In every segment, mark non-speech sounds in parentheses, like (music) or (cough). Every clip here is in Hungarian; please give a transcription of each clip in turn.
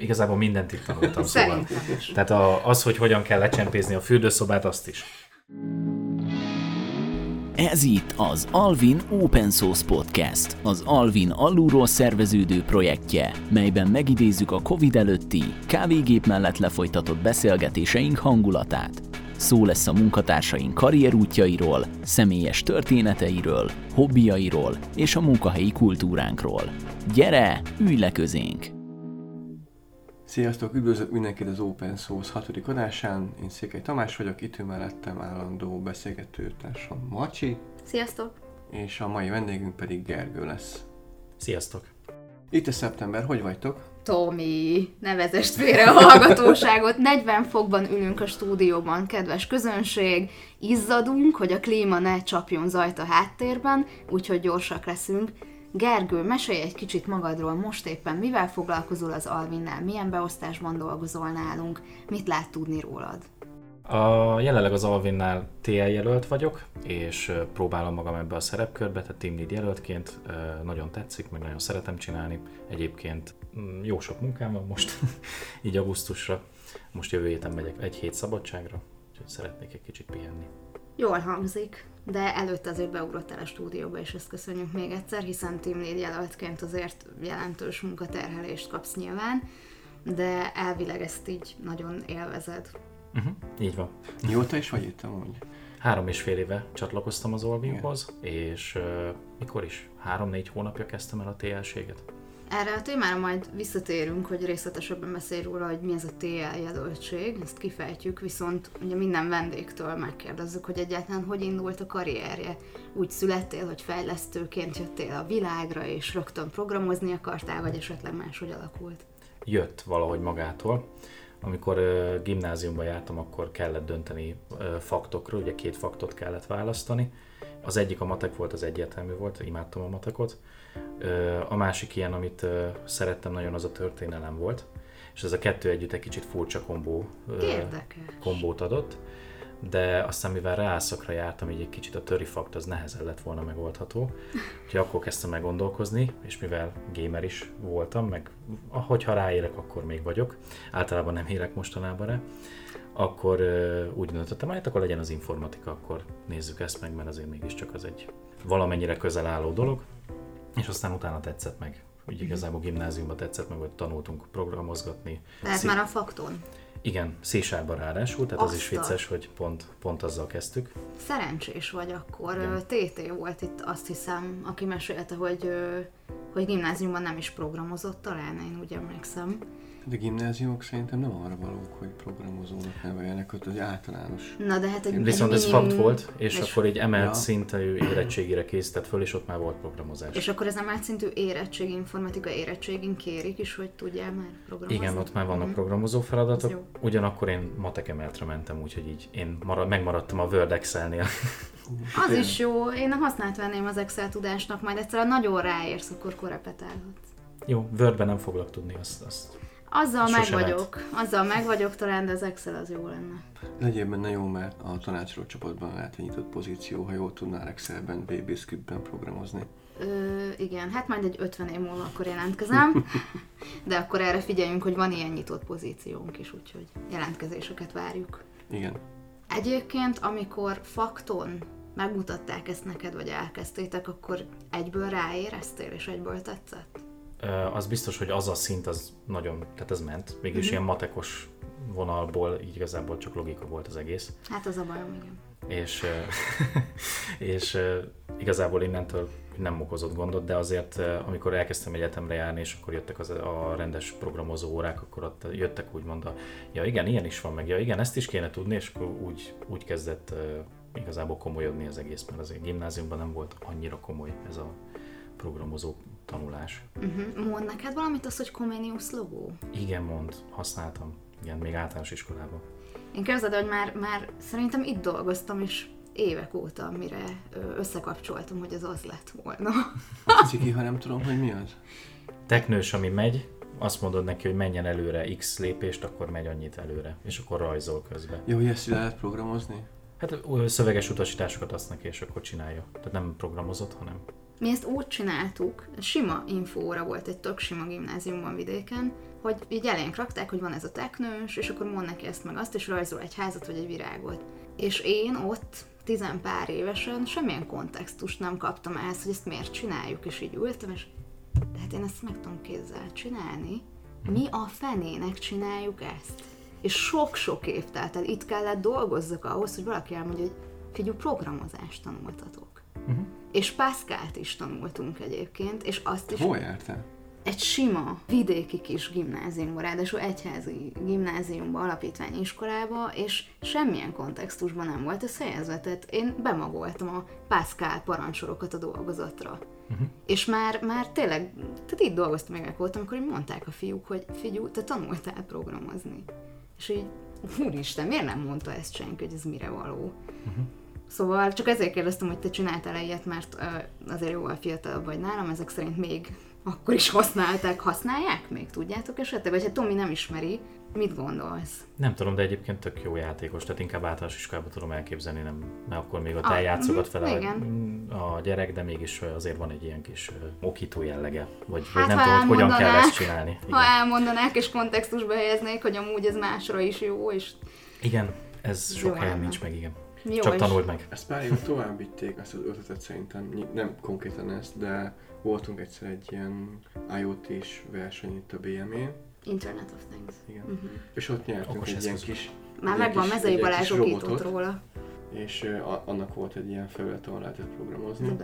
Igazából mindent itt tanultam, szóval. Tehát a, az, hogy hogyan kell lecsempézni a fürdőszobát, azt is. Ez itt az Alvin Open Source Podcast, az Alvin alulról szerveződő projektje, melyben megidézzük a Covid előtti, kávégép mellett lefolytatott beszélgetéseink hangulatát. Szó lesz a munkatársaink karrierútjairól, személyes történeteiről, hobbiairól és a munkahelyi kultúránkról. Gyere, ülj le közénk! Sziasztok, üdvözlök mindenkit az Open Source hatodik adásán. Én Székely Tamás vagyok, itt ő mellettem állandó beszélgetőtársam Macsi. Sziasztok! És a mai vendégünk pedig Gergő lesz. Sziasztok! Itt a szeptember, hogy vagytok? Tomi, ne vezest félre a hallgatóságot. 40 fokban ülünk a stúdióban, kedves közönség. Izzadunk, hogy a klíma ne csapjon zajt a háttérben, úgyhogy gyorsak leszünk. Gergő, mesélj egy kicsit magadról, most éppen mivel foglalkozol az Alvinnál, milyen beosztásban dolgozol nálunk, mit lát tudni rólad? A, jelenleg az Alvinnál TL jelölt vagyok, és próbálom magam ebbe a szerepkörbe, tehát team lead jelöltként. Nagyon tetszik, meg nagyon szeretem csinálni. Egyébként mm, jó sok munkám van most, (laughs) így augusztusra. Most jövő héten megyek egy hét szabadságra, úgyhogy szeretnék egy kicsit pihenni. Jól hangzik, de előtte azért beugrottál a stúdióba, és ezt köszönjük még egyszer, hiszen team lead jelöltként azért jelentős munkaterhelést kapsz nyilván, de elvileg ezt így nagyon élvezed. Uh-huh, így van. Mióta is vagy itt amúgy? Három és fél éve csatlakoztam az Olvinhoz, és uh, mikor is? Három-négy hónapja kezdtem el a TL-séget. Erre a témára majd visszatérünk, hogy részletesebben beszélj róla, hogy mi ez a TL jelöltség, ezt kifejtjük, viszont ugye minden vendégtől megkérdezzük, hogy egyáltalán hogy indult a karrierje. Úgy születtél, hogy fejlesztőként jöttél a világra, és rögtön programozni akartál, vagy esetleg máshogy alakult? Jött valahogy magától. Amikor uh, gimnáziumba jártam, akkor kellett dönteni uh, faktokról, ugye két faktot kellett választani. Az egyik a matek volt, az egyértelmű volt, imádtam a matekot. A másik ilyen, amit szerettem nagyon, az a történelem volt. És ez a kettő együtt egy kicsit furcsa kombó, uh, kombót adott de aztán mivel reálszakra jártam, így egy kicsit a töri fakt az nehezen lett volna megoldható. Úgyhogy akkor kezdtem meg gondolkozni, és mivel gamer is voltam, meg ahogyha ráérek, akkor még vagyok, általában nem érek mostanában rá, akkor uh, úgy döntöttem, hát akkor legyen az informatika, akkor nézzük ezt meg, mert azért mégiscsak az egy valamennyire közel álló dolog, és aztán utána tetszett meg. Úgy mhm. igazából gimnáziumban tetszett meg, hogy tanultunk programozgatni. Tehát Szí- már a fakton? Igen, Szésárban ráadásul, tehát Aztán. az is vicces, hogy pont, pont azzal kezdtük. Szerencsés vagy akkor. Igen. TT volt itt, azt hiszem, aki mesélte, hogy, hogy gimnáziumban nem is programozott, talán én úgy emlékszem. De gimnáziumok szerintem nem arra valók, hogy programozónak neveljenek, ott az általános. Na de hát egy, Viszont ez fakt volt, és, és akkor egy emelt ja. szintű érettségére készített föl, és ott már volt programozás. És akkor ez emelt szintű érettség, informatika érettségén kérik is, hogy tudjál már programozni? Igen, ott már vannak mm. programozó feladatok. Ugyanakkor én matek emeltre mentem, úgyhogy így én marad, megmaradtam a Word Excel-nél. (laughs) Az is jó, én használt venném az Excel tudásnak, majd egyszer nagyon ráérsz, akkor korepetálhatsz. Jó, Wordben nem foglak tudni, azt, azt azzal Sose meg vagyok. Lehet. Azzal meg vagyok talán, de az Excel az jó lenne. Legyél benne jó, mert a tanácsoló csapatban lehet egy nyitott pozíció, ha jól tudnál Excelben, VB-Scriptben programozni. Ö, igen, hát majd egy 50 év múlva akkor jelentkezem, (laughs) de akkor erre figyeljünk, hogy van ilyen nyitott pozíciónk is, úgyhogy jelentkezéseket várjuk. Igen. Egyébként, amikor fakton megmutatták ezt neked, vagy elkezdtétek, akkor egyből ráéreztél, és egyből tetszett? Az biztos, hogy az a szint az nagyon, tehát ez ment. Mégis uh-huh. ilyen matekos vonalból így igazából csak logika volt az egész. Hát az a bajom, igen. És, (laughs) és igazából innentől nem okozott gondot, de azért amikor elkezdtem egyetemre járni, és akkor jöttek az, a rendes programozó órák, akkor ott jöttek úgymond a, ja igen, ilyen is van, meg ja igen, ezt is kéne tudni, és akkor úgy, úgy kezdett igazából komolyodni az egész, mert azért gimnáziumban nem volt annyira komoly ez a programozó tanulás. Uh-huh. Mond neked valamit az, hogy Comenius logó? Igen, mond, használtam. Igen, még általános iskolában. Én képzeld, hogy már, már szerintem itt dolgoztam, és évek óta, mire összekapcsoltam, hogy az az lett volna. (laughs) Ciki, ha nem tudom, hogy mi az? Teknős, ami megy, azt mondod neki, hogy menjen előre x lépést, akkor megy annyit előre, és akkor rajzol közben. Jó, hogy ezt lehet programozni? Hát szöveges utasításokat azt neki, és akkor csinálja. Tehát nem programozott, hanem mi ezt úgy csináltuk, sima infóra volt egy tök sima gimnáziumban vidéken, hogy így elénk rakták, hogy van ez a teknős, és akkor mond neki ezt meg azt, és rajzol egy házat vagy egy virágot. És én ott tizen pár évesen semmilyen kontextust nem kaptam ehhez, hogy ezt miért csináljuk, és így ültem, és de hát én ezt meg tudom kézzel csinálni, mi a fenének csináljuk ezt? És sok-sok év telt el, itt kellett dolgozzak ahhoz, hogy valaki elmondja, hogy figyelj, programozást tanultatok. Uh-huh. És Pascalt is tanultunk egyébként, és azt is... Hol jártál? Egy sima, vidéki kis gimnáziumba, ráadásul egyházi gimnáziumba, alapítványi iskolába, és semmilyen kontextusban nem volt ez helyezve, tehát én bemagoltam a Pascal parancsorokat a dolgozatra. Uh-huh. És már, már tényleg, tehát itt dolgoztam évek voltam, amikor mondták a fiúk, hogy figyú, te tanultál programozni. És így, úristen, miért nem mondta ezt senki, hogy ez mire való? Uh-huh. Szóval csak ezért kérdeztem, hogy te csináltál ilyet, mert uh, azért jóval fiatalabb vagy nálam, ezek szerint még akkor is használták, használják még, tudjátok esetleg? Vagy ha Tomi nem ismeri, mit gondolsz? Nem tudom, de egyébként tök jó játékos, tehát inkább általános iskolában tudom elképzelni, nem, mert akkor még ott ah, eljátszogat mhm, fel a, a gyerek, de mégis azért van egy ilyen kis okító jellege, vagy, hát, vagy nem tudom, hogy hogyan kell ezt csinálni. Igen. Ha elmondanák és kontextusba helyeznék, hogy amúgy ez másra is jó, és... Igen, ez sok helyen nincs meg, igen. Jó, Csak tanuld meg. Ezt pár éve tovább vitték, ezt az ötletet szerintem, nem konkrétan ezt, de voltunk egyszer egy ilyen IoT-s verseny itt a BME. Internet of Things. Igen. Uh-huh. És ott nyertünk Okos egy ilyen kis... Már megvan, Mezei Balázs okított róla. És uh, annak volt egy ilyen felület, ahol lehetett programozni. Uh,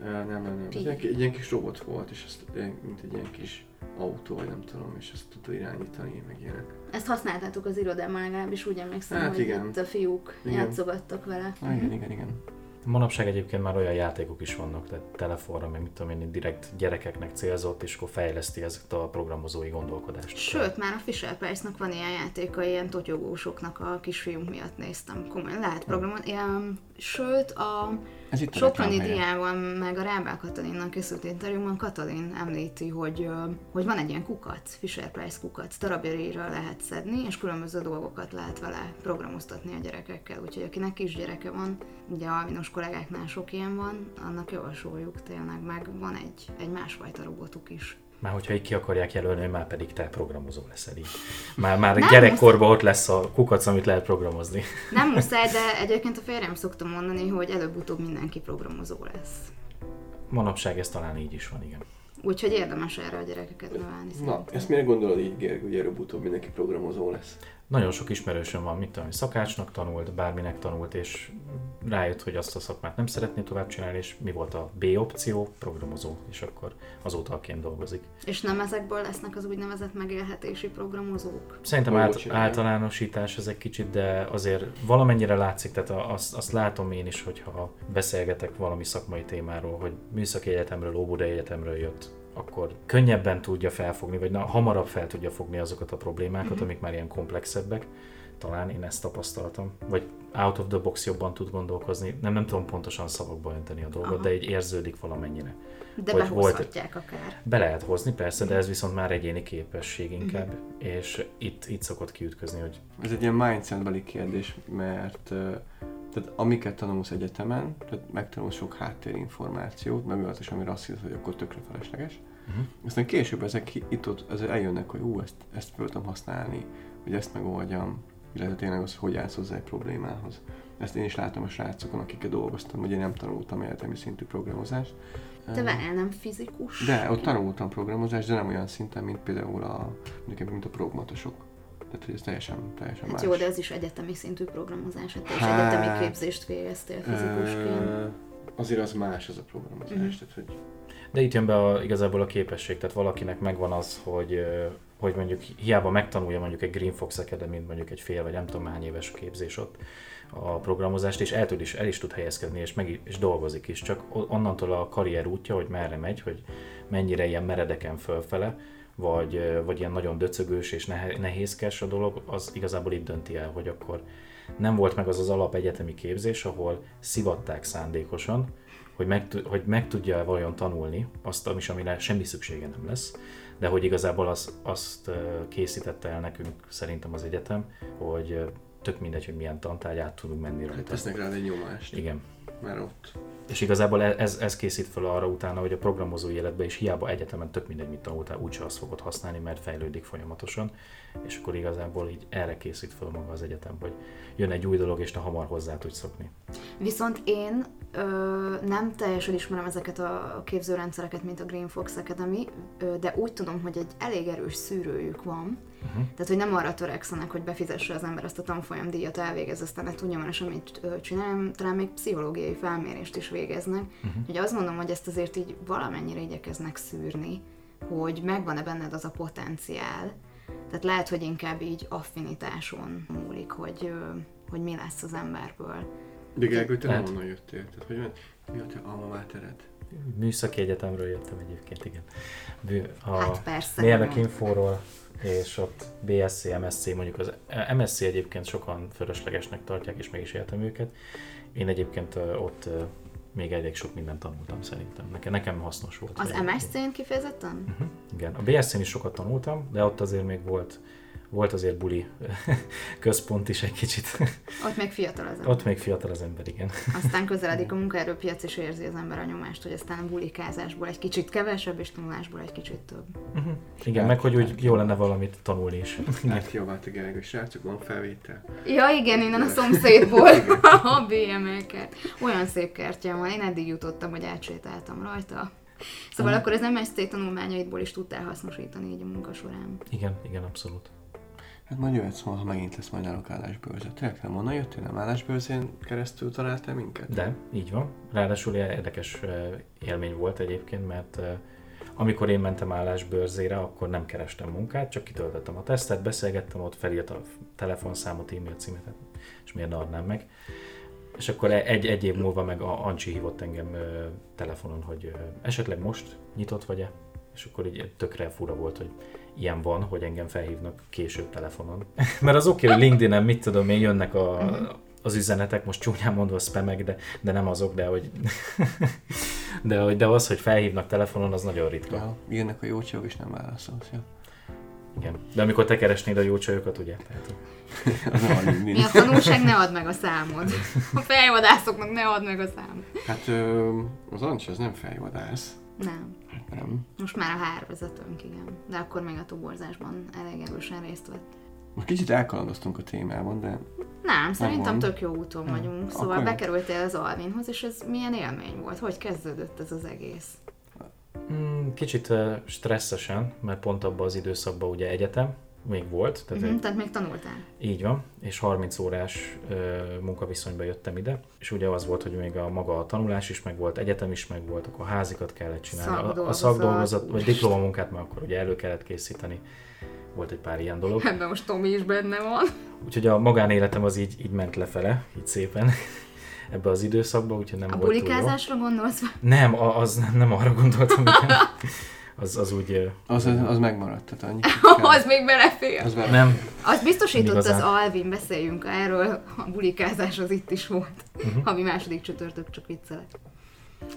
nem, nem, nem. Egy ilyen kis robot volt, és ezt, mint egy ilyen kis autó, vagy nem tudom, és ezt tudta irányítani, meg ilyenek. Ezt használtátok az irodában legalábbis, úgy emlékszem, hát hogy igen. itt a fiúk igen. játszogattak vele. Ah, igen, igen, igen. Manapság egyébként már olyan játékok is vannak, tehát telefonra, meg mit tudom én, direkt gyerekeknek célzott, és akkor fejleszti ezt a programozói gondolkodást. Sőt, már a Fisher Price-nak van ilyen játéka, ilyen totyogósoknak a kisfiunk miatt néztem. Komolyan lehet programozni. Ilyen, sőt, a Soproni diával, meg a Rábel Katalinnak készült interjúban Katalin említi, hogy, hogy van egy ilyen kukac, Fisher Price kukac, darabjára lehet szedni, és különböző dolgokat lehet vele programoztatni a gyerekekkel. Úgyhogy akinek kisgyereke van, ugye alvinos kollégáknál sok ilyen van, annak javasoljuk tényleg, meg van egy, egy másfajta robotuk is. Már hogyha így ki akarják jelölni, már pedig te programozó leszel így. Már, már gyerekkorban ott lesz a kukac, amit lehet programozni. Nem (laughs) muszáj, de egyébként a férjem szokta mondani, hogy előbb-utóbb mindenki programozó lesz. Manapság ez talán így is van, igen. Úgyhogy érdemes erre a gyerekeket növelni. Na, ezt miért gondolod így, Gergő, hogy előbb-utóbb mindenki programozó lesz? Nagyon sok ismerősöm van, mit tudom, szakácsnak tanult, bárminek tanult, és rájött, hogy azt a szakmát nem szeretné tovább csinálni, és mi volt a B opció? Programozó, és akkor azóta aként dolgozik. És nem ezekből lesznek az úgynevezett megélhetési programozók? Szerintem át, általánosítás ez egy kicsit, de azért valamennyire látszik, tehát azt, azt látom én is, hogyha beszélgetek valami szakmai témáról, hogy műszaki egyetemről, Óbuda egyetemről jött akkor könnyebben tudja felfogni, vagy na, hamarabb fel tudja fogni azokat a problémákat, mm-hmm. amik már ilyen komplexebbek. Talán én ezt tapasztaltam. Vagy out of the box jobban tud gondolkozni. Nem, nem tudom pontosan szavakba önteni a dolgot, Aha. de így érződik valamennyire. De hogy behozhatják volt, akár. Be lehet hozni, persze, de ez viszont már egyéni képesség inkább, mm-hmm. és itt, itt szokott kiütközni, hogy... Ez egy ilyen mindsetbeli kérdés, mert tehát amiket tanulsz egyetemen, tehát megtanulsz sok háttérinformációt, meg olyat is, amire azt hiszed, hogy akkor tökre felesleges. Uh-huh. Aztán később ezek itt ott ezek eljönnek, hogy ú, ezt, ezt fel tudom használni, hogy ezt megoldjam, illetve tényleg az, hogy állsz hozzá egy problémához. Ezt én is látom a srácokon, akikkel dolgoztam, ugye nem tanultam egyetemi szintű programozást. Te várjál, nem fizikus? De, ott tanultam programozást, de nem olyan szinten, mint például a, mint a progmatosok. Tehát, hogy ez teljesen, teljesen hát más. Jó, de az is egyetemi szintű programozás, hát és hát, egyetemi képzést végeztél fizikusként. Azért az más az a programozás, uh-huh. tehát hogy... De itt jön be a, igazából a képesség, tehát valakinek megvan az, hogy hogy mondjuk hiába megtanulja mondjuk egy Green Fox Academy, mondjuk egy fél vagy nem tudom hány éves képzés ott a programozást, és el, tud is, el is tud helyezkedni, és, meg, és dolgozik is, csak onnantól a karrier útja, hogy merre megy, hogy mennyire ilyen meredeken fölfele, vagy, vagy ilyen nagyon döcögős és nehézkes a dolog, az igazából itt dönti el, hogy akkor nem volt meg az az alap egyetemi képzés, ahol szivatták szándékosan, hogy meg, hogy meg tudja vajon tanulni azt, is, amire semmi szüksége nem lesz, de hogy igazából az, azt készítette el nekünk szerintem az egyetem, hogy tök mindegy, hogy milyen tantárgy át tudunk menni rajta. Hát tesznek rád egy nyomást. Igen. Mert ott És igazából e- ez, ez készít fel arra utána, hogy a programozó életbe is hiába egyetemen tök mindegy, mit tanultál, úgyse azt fogod használni, mert fejlődik folyamatosan, és akkor igazából így erre készít fel maga az egyetem, hogy jön egy új dolog, és te hamar hozzá tudsz szokni. Viszont én ö, nem teljesen ismerem ezeket a képzőrendszereket, mint a Green Fox Academy, ö, de úgy tudom, hogy egy elég erős szűrőjük van, uh-huh. tehát hogy nem arra törekszenek, hogy befizesse az ember azt a tanfolyamdíjat, elvégez, aztán már semmit ö, csinálni, talán még pszichológiai felmérést is végeznek. Uh-huh. Hogy azt mondom, hogy ezt azért így valamennyire igyekeznek szűrni, hogy megvan-e benned az a potenciál, tehát lehet, hogy inkább így affinitáson múlik, hogy, hogy mi lesz az emberből. De Gergő, te nem Hát- onnan jöttél. Tehát, hogy mi a te alma mátered? Műszaki egyetemről jöttem egyébként, igen. A Hát persze. Mérnök infóról, és ott BSC, MSC, mondjuk az MSC egyébként sokan fölöslegesnek tartják, és meg is éltem őket. Én egyébként ott még elég sok mindent tanultam szerintem. Nekem, nekem hasznos volt. Az. MSC-n kifejezetten? Uh-huh. Igen, a BSC-n is sokat tanultam, de ott azért még volt, volt azért buli (laughs) központ is egy kicsit. Ott még fiatal az ember. Ott még fiatal az ember, igen. Aztán (laughs) közeledik a munkaerőpiac, és érzi az ember a nyomást, hogy aztán a bulikázásból egy kicsit kevesebb, és tanulásból egy kicsit több. Uh-huh. Igen, meg hogy úgy jó lenne valamit tanulni is. Hát kiabált a Gergő, srácok, van felvétel. Ja igen, innen a szomszédból (laughs) a BML-ket. Olyan szép kertje van, én eddig jutottam, hogy átsétáltam rajta. Szóval akkor az MSC tanulmányaidból is tudtál hasznosítani így a munka során. Igen, igen, abszolút. Hát majd jöhetsz ma, ha megint lesz majd náluk állásbőrzet. Tényleg nem onnan jöttél, nem állásbőrzén keresztül találtál minket? De, így van. Ráadásul érdekes élmény volt egyébként, mert amikor én mentem állásbőrzére, akkor nem kerestem munkát, csak kitöltöttem a tesztet, beszélgettem ott, felírt a telefonszámot, e-mail címet, és miért ne adnám meg. És akkor e- egy, egy év múlva meg a Ancsi hívott engem ö, telefonon, hogy ö, esetleg most nyitott vagy-e? És akkor így tökre fura volt, hogy ilyen van, hogy engem felhívnak később telefonon. (laughs) Mert az oké, okay, hogy LinkedIn-en mit tudom én, jönnek a, az üzenetek, most csúnyán mondva spamek, de, de nem azok, de hogy, (laughs) de, hogy de az, hogy felhívnak telefonon, az nagyon ritka. Ja, jönnek a jó csajok, és nem válaszolsz. Ja. Igen. De amikor te keresnéd a jó csajokat, ugye? Tehát, (laughs) Mi a tanulság, ne add meg a számod. A fejvadászoknak ne add meg a számod. Hát ö, az Ancsi az nem fejvadász. Nem. Nem. Most már a hárvezetőnk, igen. De akkor még a toborzásban elég erősen részt vett. Most kicsit elkalandoztunk a témában, de Nem, szerintem Megvan. tök jó úton vagyunk. Szóval Akkor bekerültél az Alvinhoz, és ez milyen élmény volt? Hogy kezdődött ez az egész? mm, kicsit ö, stresszesen, mert pont abban az időszakban ugye egyetem még volt, tehát Uh-huh, tehát még tanultál. Így van, és 30 órás ö, munkaviszonyba jöttem ide, és ugye az volt, hogy még a maga a tanulás is meg volt, egyetem is meg volt, akkor házikat kellett csinálni, a, a Szakdolgozat. vagy diplomamunkát már akkor ugye elő kellett készíteni, volt egy pár ilyen dolog. Ebben most Tomi is benne van. Úgyhogy a magánéletem az így, így ment lefele, így szépen (laughs) ebbe az időszakba, úgyhogy nem A volt túl jó. bulikázásra gondolsz? Nem, a- az nem arra gondoltam, igen. (laughs) Az, az úgy... az, az, az megmaradt. Tehát annyi. (laughs) az még belefér. az vele. Nem, Azt biztosított Nem az igazán. Alvin, beszéljünk erről, a bulikázás az itt is volt. Uh-huh. Havi második csütörtök, csak viccelek.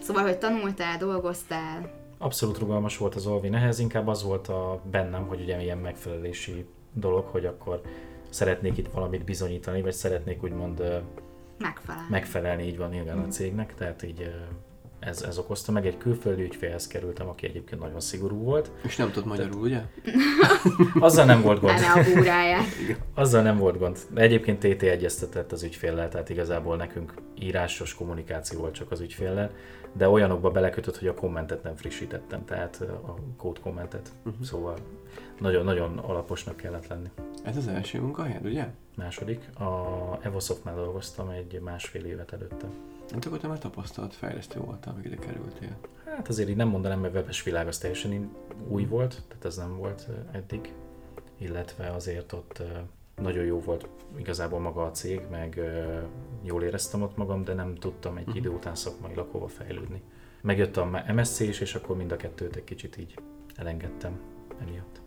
Szóval, hogy tanultál, dolgoztál, Abszolút rugalmas volt az Olvin, ehhez inkább az volt a bennem, hogy ugye ilyen megfelelési dolog, hogy akkor szeretnék itt valamit bizonyítani, vagy szeretnék úgymond ö, megfelel. megfelelni, így van nyilván a Mhm. cégnek, tehát így ez, ez okozta meg. Egy külföldi ügyfélhez kerültem, aki egyébként nagyon szigorú volt. És nem tudod magyarul, ugye? (laughs) Azzal nem volt gond. Búráját. (laughs) Azzal nem volt gond. De egyébként TT egyeztetett az ügyféllel, tehát igazából nekünk írásos kommunikáció volt csak az ügyféllel, de olyanokba belekötött, hogy a kommentet nem frissítettem, tehát a kód kommentet. Uh-huh. Szóval nagyon-nagyon alaposnak kellett lenni. Ez az első munkahelyed, ugye? Második, a Evosoftnál dolgoztam egy másfél évet előtte. Hát akkor te már tapasztalt fejlesztő voltál, amíg ide kerültél. Hát azért így nem mondanám, mert webes világ az teljesen új volt, tehát ez nem volt eddig, illetve azért ott nagyon jó volt igazából maga a cég, meg jól éreztem ott magam, de nem tudtam egy idő után szakmailag hova fejlődni. Megjött a MSC is, és akkor mind a kettőt egy kicsit így elengedtem emiatt.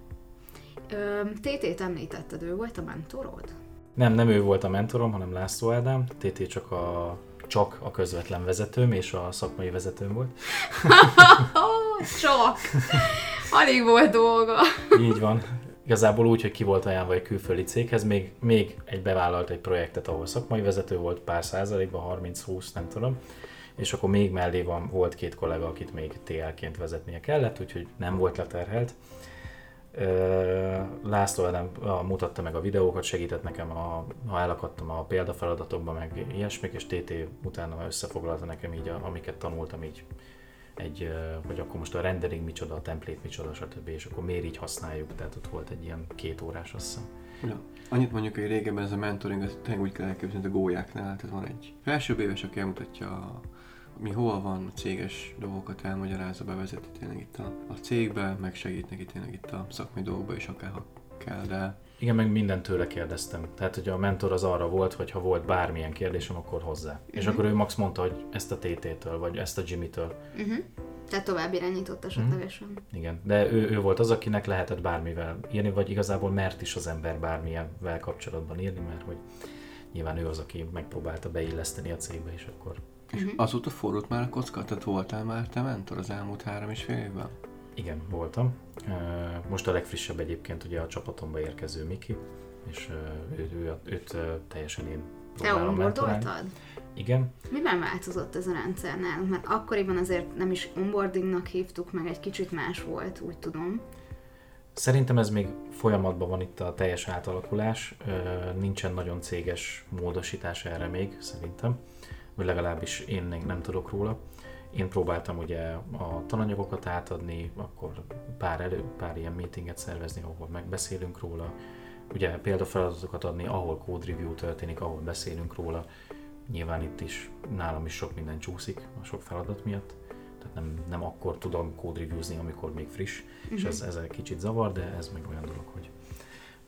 TT-t említetted, ő volt a mentorod? Nem, nem ő volt a mentorom, hanem László Ádám, TT csak a csak a közvetlen vezetőm és a szakmai vezetőm volt. (laughs) Csak! Alig volt dolga. Így van. Igazából úgy, hogy ki volt ajánlva egy külföldi céghez, még, még egy bevállalt egy projektet, ahol szakmai vezető volt, pár százalékban, 30-20, nem tudom. és akkor még mellé van, volt két kollega, akit még TL-ként vezetnie kellett, úgyhogy nem volt leterhelt. László nem mutatta meg a videókat, segített nekem, a, ha elakadtam a példafeladatokban, meg ilyesmik, és TT utána összefoglalta nekem így, a, amiket tanultam így egy, hogy akkor most a rendering micsoda, a template micsoda, stb. És akkor miért így használjuk, tehát ott volt egy ilyen két órás, azt hiszem. Ja. Annyit mondjuk, hogy régebben ez a mentoring, tényleg úgy kell elképzelni, hogy a gólyáknál, tehát van egy felsőbb éves, aki elmutatja mi hol van, a céges dolgokat elmagyarázza, bevezeti tényleg itt a, a cégbe, meg segít neki tényleg itt a szakmai dolgokba is, akár ha kell, de... Igen, meg mindent tőle kérdeztem. Tehát, hogy a mentor az arra volt, hogy ha volt bármilyen kérdésem, akkor hozzá. Uh-huh. És akkor ő max mondta, hogy ezt a TT-től, vagy ezt a Jimmy-től. Uh-huh. Tehát tovább irányított esetlegesen. Uh-huh. Igen, de ő, ő volt az, akinek lehetett bármivel írni, vagy igazából mert is az ember bármilyenvel kapcsolatban írni, mert hogy nyilván ő az, aki megpróbálta beilleszteni a cégbe, és akkor és uh-huh. azóta forrott már a kocka? Tehát voltál már te mentor az elmúlt három és fél évben? Igen, voltam. Most a legfrissebb egyébként ugye a csapatomba érkező Miki, és ő, ő, őt teljesen én Te onboardoltad? Igen. Miben változott ez a rendszer nálunk? Mert akkoriban azért nem is onboardingnak hívtuk, meg egy kicsit más volt, úgy tudom. Szerintem ez még folyamatban van itt a teljes átalakulás, nincsen nagyon céges módosítás erre még, szerintem vagy legalábbis én még nem tudok róla. Én próbáltam ugye a tananyagokat átadni, akkor pár, elő, pár ilyen meetinget szervezni, ahol megbeszélünk róla, ugye példafeladatokat adni, ahol code review történik, ahol beszélünk róla. Nyilván itt is nálam is sok minden csúszik a sok feladat miatt, tehát nem, nem akkor tudom code reviewzni, amikor még friss, uh-huh. és mhm. ez, ez egy kicsit zavar, de ez meg olyan dolog, hogy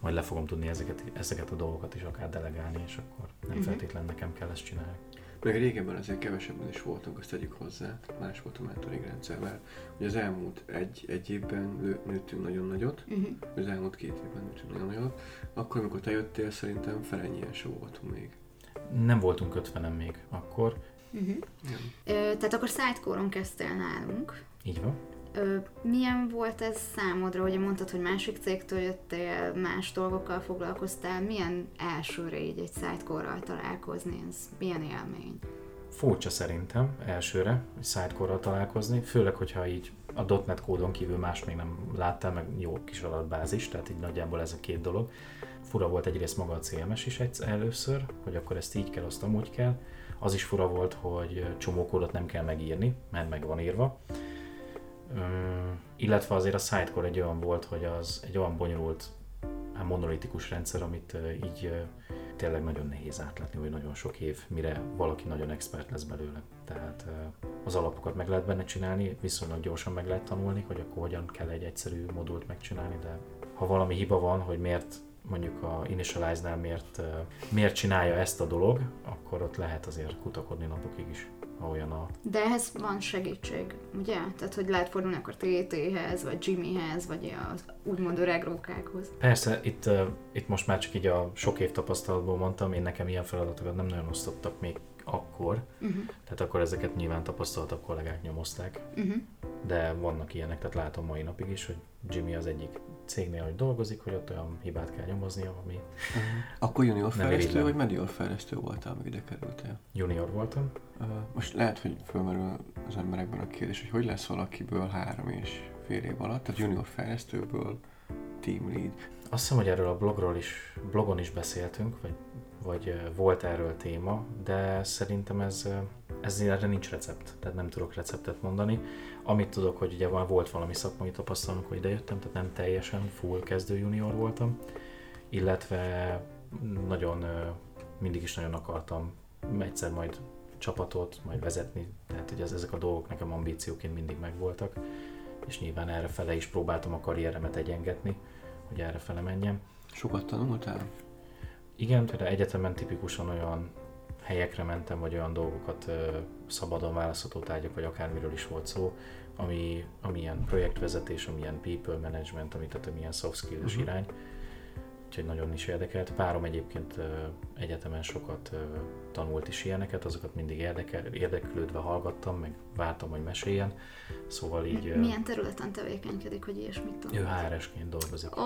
majd le fogom tudni ezeket, ezeket a dolgokat is akár delegálni, és akkor nem uh-huh. feltétlenül nekem kell ezt csinálni. Meg régebben azért kevesebben is voltunk, azt tegyük hozzá, más volt a mentoring rendszer, mert ugye az elmúlt egy, egy évben nőttünk nagyon nagyot, uh-huh. az elmúlt két évben nőttünk nagyon nagyot, akkor, amikor te jöttél, szerintem felennyien se voltunk még. Nem voltunk ötvenen még akkor. Uh-huh. Ö, tehát akkor sidecore kezdtél nálunk. Így van. Milyen volt ez számodra, hogy mondtad, hogy másik cégtől jöttél, más dolgokkal foglalkoztál, milyen elsőre így egy sidecore találkozni, ez milyen élmény? Furcsa szerintem elsőre, egy sidecore találkozni, főleg, hogyha így a .NET kódon kívül más még nem láttál, meg jó kis adatbázis, tehát így nagyjából ez a két dolog. Fura volt egyrészt maga a CMS is egyszer először, hogy akkor ezt így kell, azt amúgy kell. Az is fura volt, hogy csomó kódot nem kell megírni, mert meg van írva illetve azért a Sidecore egy olyan volt, hogy az egy olyan bonyolult hát monolitikus rendszer, amit így tényleg nagyon nehéz átlátni, hogy nagyon sok év, mire valaki nagyon expert lesz belőle. Tehát az alapokat meg lehet benne csinálni, viszonylag gyorsan meg lehet tanulni, hogy akkor hogyan kell egy egyszerű modult megcsinálni, de ha valami hiba van, hogy miért mondjuk a Initialize-nál miért, miért csinálja ezt a dolog, akkor ott lehet azért kutakodni napokig is olyan a... De ehhez van segítség, ugye? Tehát, hogy lehet fordulni akkor TT-hez, vagy Jimmyhez, vagy az úgymond öreg rókákhoz. Persze, itt, uh, itt most már csak így a sok év tapasztalatból mondtam, én nekem ilyen feladatokat nem nagyon osztottak még akkor, uh-huh. tehát akkor ezeket nyilván tapasztaltabb kollégák nyomozták, uh-huh. de vannak ilyenek, tehát látom mai napig is, hogy Jimmy az egyik cégnél, hogy dolgozik, hogy ott olyan hibát kell nyomoznia, ami uh-huh. Akkor junior fejlesztő vagy medior fejlesztő voltál, amíg ide kerültél? Junior voltam. Uh, most lehet, hogy fölmerül az emberekben a kérdés, hogy hogy lesz valakiből három és fél év alatt, tehát junior fejlesztőből team lead. Azt hiszem, hogy erről a blogról is, blogon is beszéltünk, vagy, vagy volt erről téma, de szerintem ez, ez erre nincs recept, tehát nem tudok receptet mondani. Amit tudok, hogy ugye volt valami szakmai tapasztalatom, hogy idejöttem, tehát nem teljesen full kezdő junior voltam, illetve nagyon mindig is nagyon akartam egyszer majd csapatot, majd vezetni, tehát hogy ez, ezek a dolgok nekem ambícióként mindig megvoltak, és nyilván erre fele is próbáltam a karrieremet egyengetni, hogy erre fele menjem. Sokat tanultál? Igen, tehát egyetemen tipikusan olyan helyekre mentem, vagy olyan dolgokat szabadon választható tárgyak, vagy akármiről is volt szó, ami, amilyen projektvezetés, amilyen people management, ami, tehát amilyen soft skills uh-huh. irány. Úgyhogy nagyon is érdekelt. Párom egyébként egyetemen sokat tanult is ilyeneket, azokat mindig érdekel, érdeklődve hallgattam, meg vártam, hogy meséljen. Szóval így... Milyen területen tevékenykedik, hogy ilyesmit tanult? Ő HRS-ként dolgozik. Ó,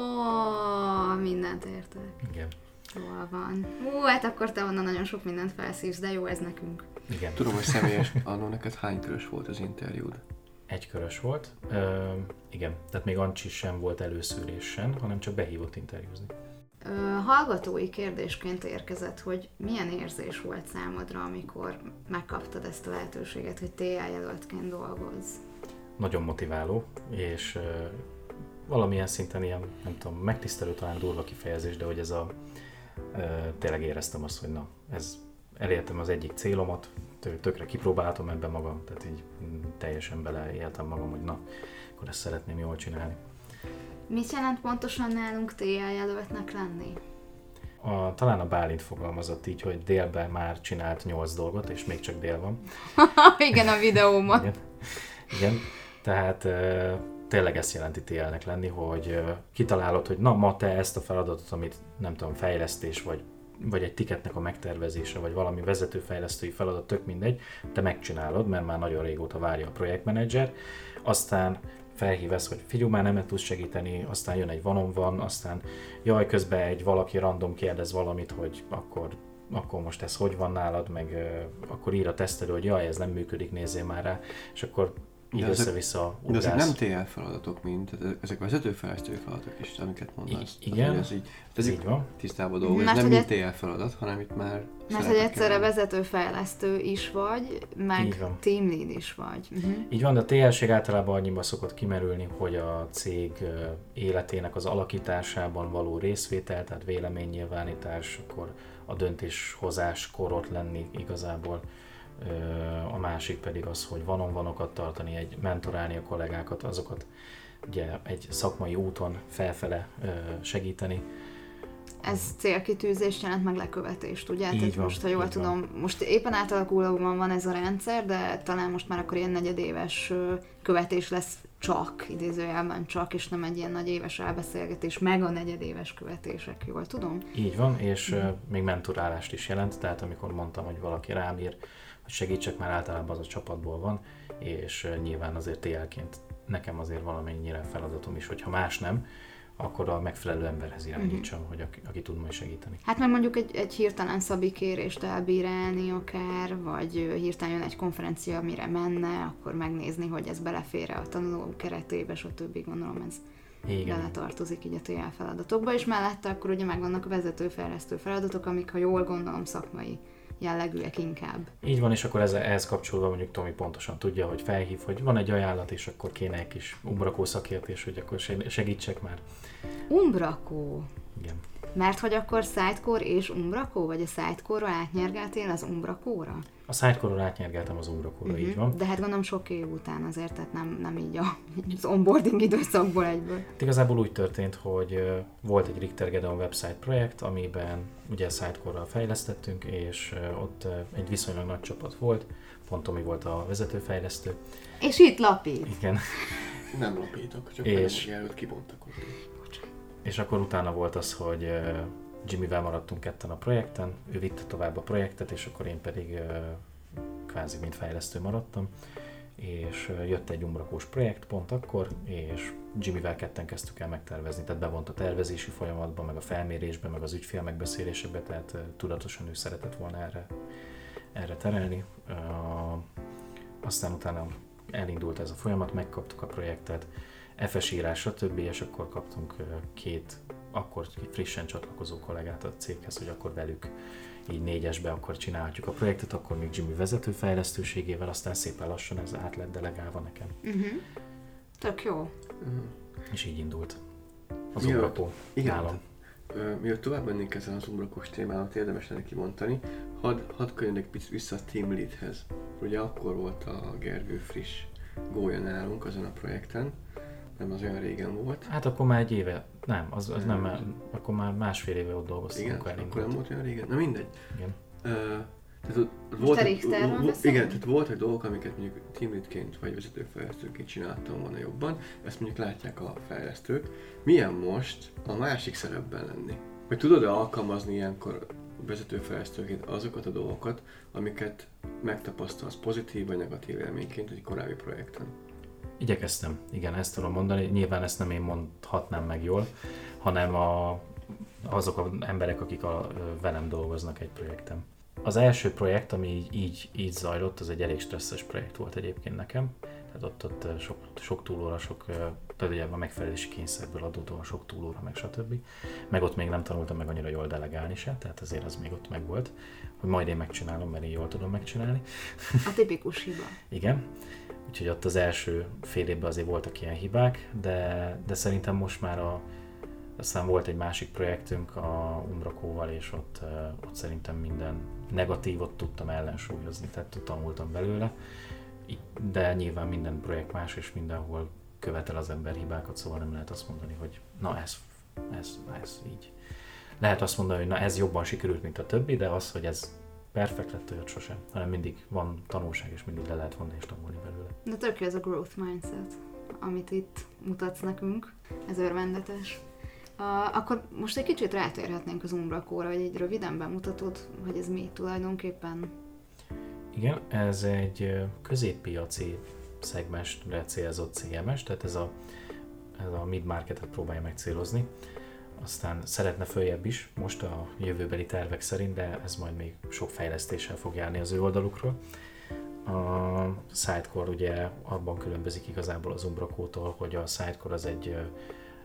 mindent értek. Igen. Jól van. Hú, hát akkor te onnan nagyon sok mindent felszívsz, de jó ez nekünk. Igen. Tudom, hogy személyes, (laughs) annó neked hány körös volt az interjúd? Egy körös volt. Ö, igen, tehát még Ancsi sem volt előszűrésen, hanem csak behívott interjúzni. Ö, hallgatói kérdésként érkezett, hogy milyen érzés volt számodra, amikor megkaptad ezt a lehetőséget, hogy TA jelöltként dolgozz? Nagyon motiváló, és ö, valamilyen szinten ilyen, nem tudom, megtisztelő talán durva kifejezés, de hogy ez a, tényleg éreztem azt, hogy na, ez elértem az egyik célomat, tö- tökre kipróbáltam ebben magam, tehát így mm, teljesen beleéltem magam, hogy na, akkor ezt szeretném jól csinálni. Mit jelent pontosan nálunk TA jelöltnek lenni? A, talán a Bálint fogalmazott így, hogy délben már csinált 8 dolgot, és még csak dél van. (laughs) Igen, a videómat. Igen. Igen. Tehát tényleg ezt jelenti TL-nek lenni, hogy kitalálod, hogy na, ma te ezt a feladatot, amit nem tudom, fejlesztés, vagy, vagy egy tiketnek a megtervezése, vagy valami vezetőfejlesztői feladat, tök mindegy, te megcsinálod, mert már nagyon régóta várja a projektmenedzser, aztán felhívesz, hogy figyelj, már nem tudsz segíteni, aztán jön egy vanon van, aztán jaj, közben egy valaki random kérdez valamit, hogy akkor, akkor most ez hogy van nálad, meg ö, akkor ír a tesztelő, hogy jaj, ez nem működik, nézzél már rá, és akkor így De ezek- össze-vissza De ezek nem TL feladatok mind, tehát ezek vezetőfejlesztői feladatok is, amiket mondasz. I- Tehát, igen. hogy Ez így, Ez így van. tisztában dolgok, ez nem mind TL feladat, hanem itt már Mert hogy egyszerre vezetőfejlesztő is vagy, meg team lead is vagy. Uh-huh. Így van, de a TL-ség általában annyiba szokott kimerülni, hogy a cég életének az alakításában való részvétel, tehát véleménynyilvánítás, akkor a döntéshozás korot lenni igazából. A másik pedig az, hogy vanon-vanokat tartani, egy mentorálni a kollégákat, azokat ugye egy szakmai úton felfele segíteni. Ez célkitűzést jelent meg lekövetést, ugye? Így Tehát van, most, ha jól így van. tudom, most éppen átalakulóban van ez a rendszer, de talán most már akkor ilyen negyedéves követés lesz csak, idézőjelben csak, és nem egy ilyen nagy éves elbeszélgetés, meg a negyedéves követések, jól tudom? Így van, és ö, még mentorálást is jelent, tehát amikor mondtam, hogy valaki rám ír, hogy segítsek, már általában az a csapatból van, és nyilván azért TL-ként nekem azért valamennyire feladatom is, hogyha más nem, akkor a megfelelő emberhez irányítsam, hogy aki, aki tud majd segíteni. Hát meg mondjuk egy, egy hirtelen szabi kérést elbírálni akár, vagy hirtelen jön egy konferencia, amire menne, akkor megnézni, hogy ez belefér a tanuló keretébe, stb. Gondolom ez Igen, beletartozik így a TL feladatokba, és mellette akkor ugye megvannak a vezetőfejlesztő feladatok, amik, ha jól gondolom, szakmai jellegűek inkább. így van, és akkor ez, ehhez kapcsolódva mondjuk Tomi pontosan tudja, hogy felhív, hogy van egy ajánlat, és akkor kéne egy kis umbrakó szakértés, hogy akkor seg- segítsek már. Umbrakó. Igen. Mert hogy akkor Sidecore és Umbrakó, vagy a Sidecore-ról átnyergáltél az Umbrakóra? A sidecore átnyergeltem az umbrakóra, így van. De hát gondolom sok év után azért, tehát nem, nem így a, az onboarding időszakból egyből. Hát igazából úgy történt, hogy volt egy Richter Gedeon website projekt, amiben ugye Sidecore-ral fejlesztettünk, és ott egy viszonylag nagy csapat volt, pont Tomi volt a vezetőfejlesztő. És itt lapít. Igen. Nem lapítok, csak És- előtt kibontakozni. És akkor utána volt az, hogy Jimmyvel maradtunk ketten a projekten, ő vitte tovább a projektet, és akkor én pedig kvázi mint fejlesztő maradtam, és jött egy umbrakós projekt pont akkor, és Jimmyvel ketten kezdtük el megtervezni, tehát bevont a tervezési folyamatba, meg a felmérésbe, meg az ügyfél megbeszélésekbe, tehát tudatosan ő szeretett volna erre, erre terelni. Aztán utána elindult ez a folyamat, megkaptuk a projektet, FS írás, stb. és akkor kaptunk két akkor frissen csatlakozó kollégát a céghez, hogy akkor velük így négyesbe akkor csinálhatjuk a projektet, akkor még Jimmy vezető fejlesztőségével, aztán szépen lassan ez át lett delegálva nekem, Uh-huh. Tök jó. és így indult az umbrakó Igen, nálam. Mielőtt tovább mennénk ezen az umbrakos témán, érdemes lenne kimondani, hadd had könyörnek picit vissza a Team Leadhez. Ugye akkor volt a Gergő friss gólya nálunk azon a projekten, nem az olyan régen volt. Hát akkor már egy éve, nem, az, az nem, Nem. akkor már másfél éve ott dolgoztam, Igen, akkor nem elindult. volt olyan régen. Na mindegy. Igen. Ö, tehát ott voltak, Richterről vo- beszélünk? igen, tehát voltak dolgok, amiket mondjuk team leadként vagy vezetőfejlesztőként csináltam volna jobban, ezt mondjuk látják a fejlesztők. Milyen most a másik szerepben lenni? Vagy tudod-e alkalmazni ilyenkor vezetőfejlesztőként azokat a dolgokat, amiket megtapasztalsz pozitív vagy negatív élményként egy korábbi projekten? Igyekeztem, igen, ezt tudom mondani. Nyilván ezt nem én mondhatnám meg jól, hanem a azok az emberek, akik a, velem dolgoznak egy projektem. Az első projekt, ami így, így, így zajlott, az egy elég stresszes projekt volt egyébként nekem. Tehát ott, ott sok, sok túlóra, sok, tehát ugye a megfelelési kényszerből adódóan sok túlóra, meg stb. Meg ott még nem tanultam meg annyira jól delegálni se, tehát azért az még ott meg volt, hogy majd én megcsinálom, mert én jól tudom megcsinálni. A tipikus hiba. (laughs) Igen. Úgyhogy ott az első fél évben azért voltak ilyen hibák, de, de szerintem most már a, aztán volt egy másik projektünk a Umbrakóval, és ott, ott szerintem minden negatívot tudtam ellensúlyozni, tehát tanultam belőle. De nyilván minden projekt más, és mindenhol követel az ember hibákat, szóval nem lehet azt mondani, hogy na ez, ez, ez így. Lehet azt mondani, hogy na ez jobban sikerült, mint a többi, de az, hogy ez perfekt lett, olyat sosem, hanem mindig van tanulság, és mindig le lehet vonni és tanulni belőle. De tök ez a growth mindset, amit itt mutatsz nekünk, ez örvendetes. Uh, akkor most egy kicsit rátérhetnénk az Umbrakóra, hogy egy röviden bemutatod, hogy ez mi tulajdonképpen? Igen, ez egy középpiaci szegmensre célzott CMS, tehát ez a, ez a mid-marketet próbálja megcélozni. Aztán szeretne följebb is, most a jövőbeli tervek szerint, de ez majd még sok fejlesztéssel fog járni az ő oldalukról. A Sidecore ugye abban különbözik igazából az Umbrakótól, hogy a Sidecore az egy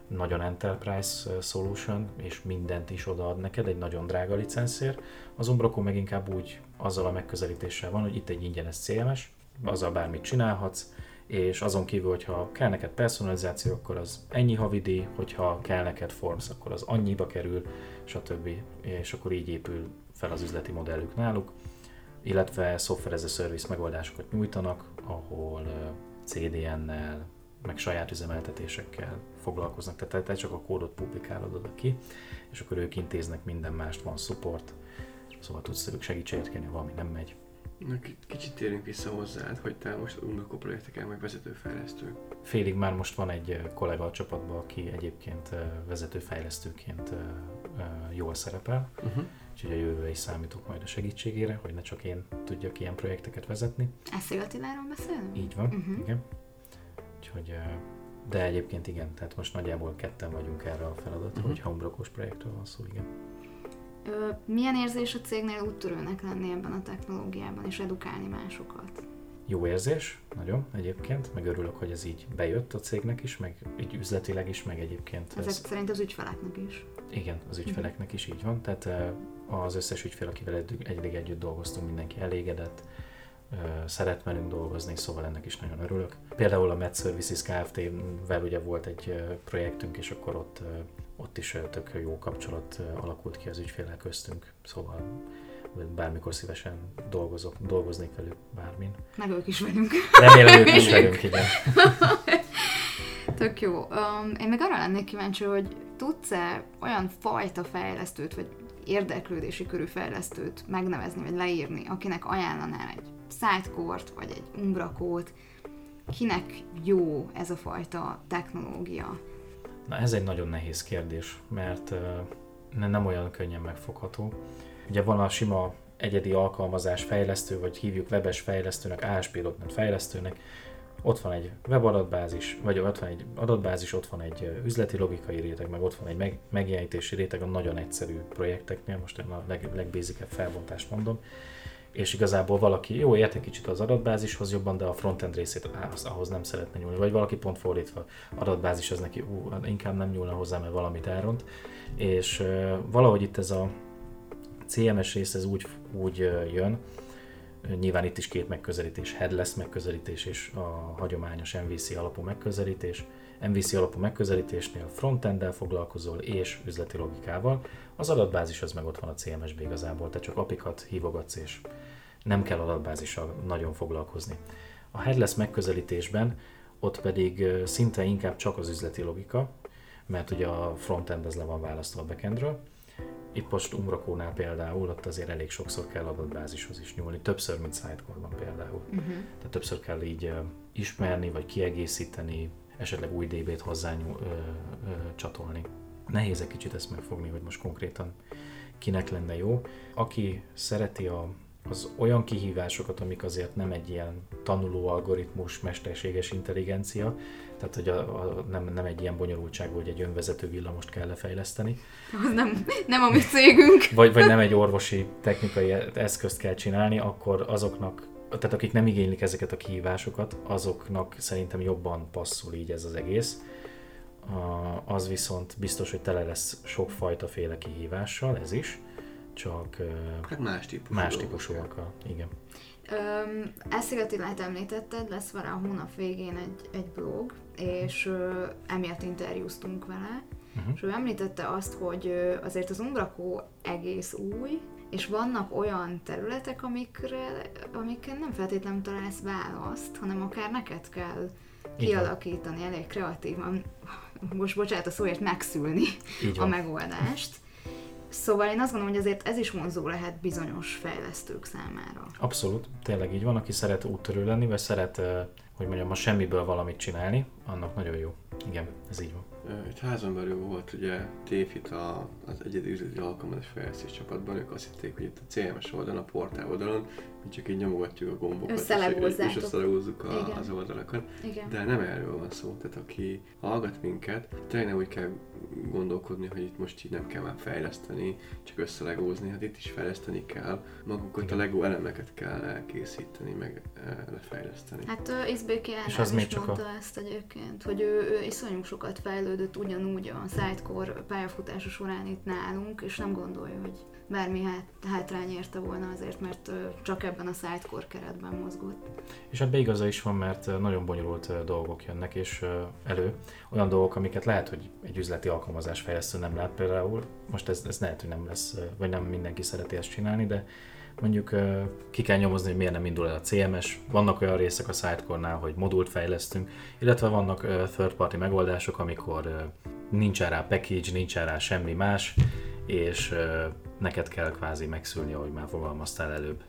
nagyon enterprise solution, és mindent is odaad neked egy nagyon drága licenszért. Az Umbraco meg inkább úgy azzal a megközelítéssel van, hogy itt egy ingyenes CMS, azzal bármit csinálhatsz, és azon kívül, hogyha kell neked personalizáció, akkor az ennyi havidíj, hogyha kell neked Forms, akkor az annyiba kerül, stb. És akkor így épül fel az üzleti modellük náluk, illetve software as a service megoldásokat nyújtanak, ahol CDN-nel, meg saját üzemeltetésekkel foglalkoznak, tehát te csak a kódot publikálod oda ki, és akkor ők intéznek minden mást, van support, szóval tudsz segítséget kérni, valami nem megy. Na, kicsit térünk vissza hozzád, hogy te most Umbako projekteken meg vezetőfejlesztő. Félig már most van egy kollega a csapatban, aki egyébként vezetőfejlesztőként jól szerepel, uh-huh. úgyhogy a jövőre is számítok majd a segítségére, hogy ne csak én tudjak ilyen projekteket vezetni. Eszél Attiláról beszélünk? Így van, uh-huh. igen. Úgyhogy, de egyébként igen, tehát most nagyjából ketten vagyunk erre a feladatra, uh-huh. hogy homebrew projektről van szó, igen. Ö, milyen érzés a cégnél úttörőnek lenni ebben a technológiában és edukálni másokat? Jó érzés, nagyon egyébként, meg örülök, hogy ez így bejött a cégnek is, meg így üzletileg is, meg egyébként. Ezek ez... szerint az ügyfeleknek is. Igen, az ügyfeleknek is így van, tehát az összes ügyfél, akivel eddig együtt dolgoztunk, mindenki elégedett, szeret velünk dolgozni, szóval ennek is nagyon örülök. Például a Med Services Kft-vel ugye volt egy projektünk, és akkor ott, ott is tök jó kapcsolat alakult ki az ügyfélek köztünk, szóval bármikor szívesen dolgozok, dolgoznék velük bármin. Meg ők is velünk. Remélem ők is (laughs) velünk, igen. (laughs) Tök jó. Um, én meg arra lennék kíváncsi, hogy tudsz-e olyan fajta fejlesztőt, vagy érdeklődési körű fejlesztőt megnevezni, vagy leírni, akinek ajánlanál egy sidecore vagy egy umbrakót, kinek jó ez a fajta technológia? Na ez egy nagyon nehéz kérdés, mert nem olyan könnyen megfogható. Ugye van a sima egyedi alkalmazás fejlesztő, vagy hívjuk webes fejlesztőnek, ASP.NET fejlesztőnek, ott van egy webadatbázis, vagy ott van egy adatbázis, ott van egy üzleti logikai réteg, meg ott van egy meg, megjelenítési réteg a nagyon egyszerű projekteknél, most én a leg, legbézikebb felbontást mondom, és igazából valaki jó érte kicsit az adatbázishoz jobban, de a frontend részét az, ahhoz nem szeretne nyúlni, vagy valaki pont fordítva, adatbázis az neki ú, inkább nem nyúlna hozzá, mert valamit elront, és uh, valahogy itt ez a CMS rész ez úgy, úgy uh, jön, Nyilván itt is két megközelítés, headless megközelítés és a hagyományos MVC alapú megközelítés. MVC alapú megközelítésnél frontenddel foglalkozol és üzleti logikával. Az adatbázis az meg ott van a CMS-b igazából, te csak apikat hívogatsz és nem kell adatbázissal nagyon foglalkozni. A headless megközelítésben ott pedig szinte inkább csak az üzleti logika, mert ugye a frontend az le van választva a backendről, itt most Umrakónál például, ott azért elég sokszor kell adatbázishoz is nyúlni, többször, mint Sidecore-ban például. Uh-huh. Tehát többször kell így ismerni, vagy kiegészíteni, esetleg új DB-t hozzá nyúl, uh, uh, csatolni. Nehéz egy kicsit ezt megfogni, hogy most konkrétan kinek lenne jó. Aki szereti a az olyan kihívásokat, amik azért nem egy ilyen tanuló algoritmus, mesterséges intelligencia, tehát hogy a, a, nem, nem egy ilyen bonyolultságú, hogy egy önvezető villamost kell lefejleszteni. Az nem, nem a mi cégünk. Vagy, vagy nem egy orvosi technikai eszközt kell csinálni, akkor azoknak, tehát akik nem igénylik ezeket a kihívásokat, azoknak szerintem jobban passzol így ez az egész. Az viszont biztos, hogy tele lesz sokfajta féle kihívással, ez is, csak Hát más típusú. más típusúakkal. Igen. Öm, ezt Attilát említetted, lesz vele a hónap végén egy, egy blog, és ö, emiatt interjúztunk vele, Uh-huh. és ő említette azt, hogy ö, azért az Ungrakó egész új, és vannak olyan területek, amikre, amikkel nem feltétlenül találsz választ, hanem akár neked kell kialakítani elég kreatívan, most bocsánat a szóért, megszülni a megoldást. Szóval én azt gondolom, hogy azért ez is vonzó lehet bizonyos fejlesztők számára. Abszolút, tényleg így van, aki szeret úttörő lenni, vagy szeret, eh, hogy mondjam, a semmiből valamit csinálni, annak nagyon jó. Igen, ez így van. Itt házon belül volt ugye Téfit a, az egyedi üzleti alkalmazás fejlesztés csapatban, ők azt hitték, hogy itt a CMS oldalon, a portál oldalon, mi csak így nyomogatjuk a gombokat, és, és összelegózzuk a, Igen. az oldalakat. Igen. De nem erről van szó, tehát aki hallgat minket, tényleg úgy kell gondolkodni, hogy itt most így nem kell már fejleszteni, csak összelegózni, hát itt is fejleszteni kell, magukat a Lego elemeket kell elkészíteni, meg eh, lefejleszteni. Hát Izbéki És az is mondta ezt egyébként, hogy ő, ő iszonyú sokat fejlődött ugyanúgy a Sidecore pályafutása során itt nálunk, és nem gondolja, hogy bármi hát, hátrány érte volna azért, mert csak ebben a Sidecore keretben mozgott. És ebbe igaza is van, mert nagyon bonyolult dolgok jönnek és elő. Olyan dolgok, amiket lehet, hogy egy üzleti alkalmazás fejlesztő nem lát például. Most ez, ez lehet, hogy nem lesz, vagy nem mindenki szereti ezt csinálni, de mondjuk ki kell nyomozni, hogy miért nem indul el a CMS. Vannak olyan részek a Sidecore-nál, hogy modult fejlesztünk, illetve vannak third party megoldások, amikor nincsen rá package, nincsen rá semmi más, és neked kell kvázi megszülni, ahogy már fogalmaztál előbb.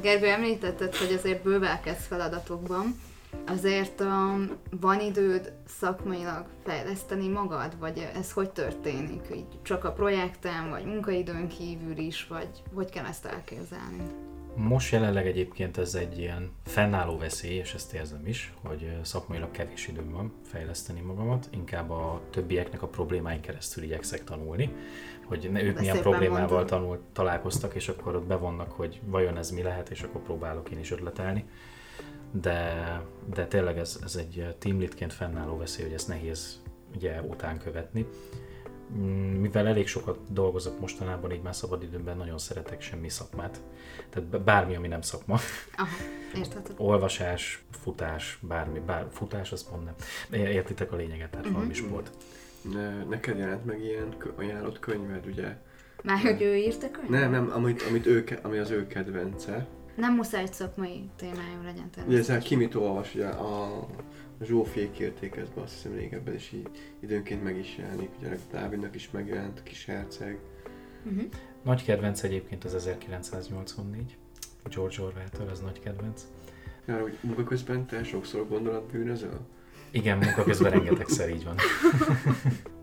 Gergő, említetted, hogy azért bővelkedsz feladatokban. Azért um, van időd szakmailag fejleszteni magad, vagy ez hogy történik? Így csak a projekten, vagy munkaidőn kívül is, vagy hogy kell ezt elképzelni? Most jelenleg egyébként ez egy ilyen fennálló veszély, és ezt érzem is, hogy szakmailag kevés időm van fejleszteni magamat, inkább a többieknek a problémáin keresztül igyekszek tanulni, hogy ne, ők De milyen problémával tanul, találkoztak, és akkor ott bevonnak, hogy vajon ez mi lehet, és akkor próbálok én is ötletelni. De, de tényleg ez, ez egy teamlitként fennálló veszély, hogy ezt nehéz ugye után követni. Mm, Mivel elég sokat dolgozok mostanában, így már szabadidőmben nagyon szeretek semmi szakmát. Tehát bármi, ami nem szakma. Aha. (laughs) Olvasás, futás, bármi, bár, futás, az pont nem. É- Értitek a lényeget, tehát Mhm. valami sport. Ne, neked jelent meg ilyen ajánlott könyved, ugye? Már hogy ő írta könyvet? Nem, nem, amit, amit ő, ami az ő kedvence. Nem muszáj egy szakmai témájú legyen Ugye természetesen. ezzel ki mit olvas, ugye a Zsófiék értékezbe, azt hiszem régebben is így időnként meg is jelenik, ugye Dávidnak is megjelent, Kis Herceg. Uh-huh. Nagy kedvenc egyébként az 1984. George Orwell-től, az nagy kedvenc. Ja, hogy munka közben te sokszor gondolatbűnözöl? Igen, munka közben rengetegszer így van.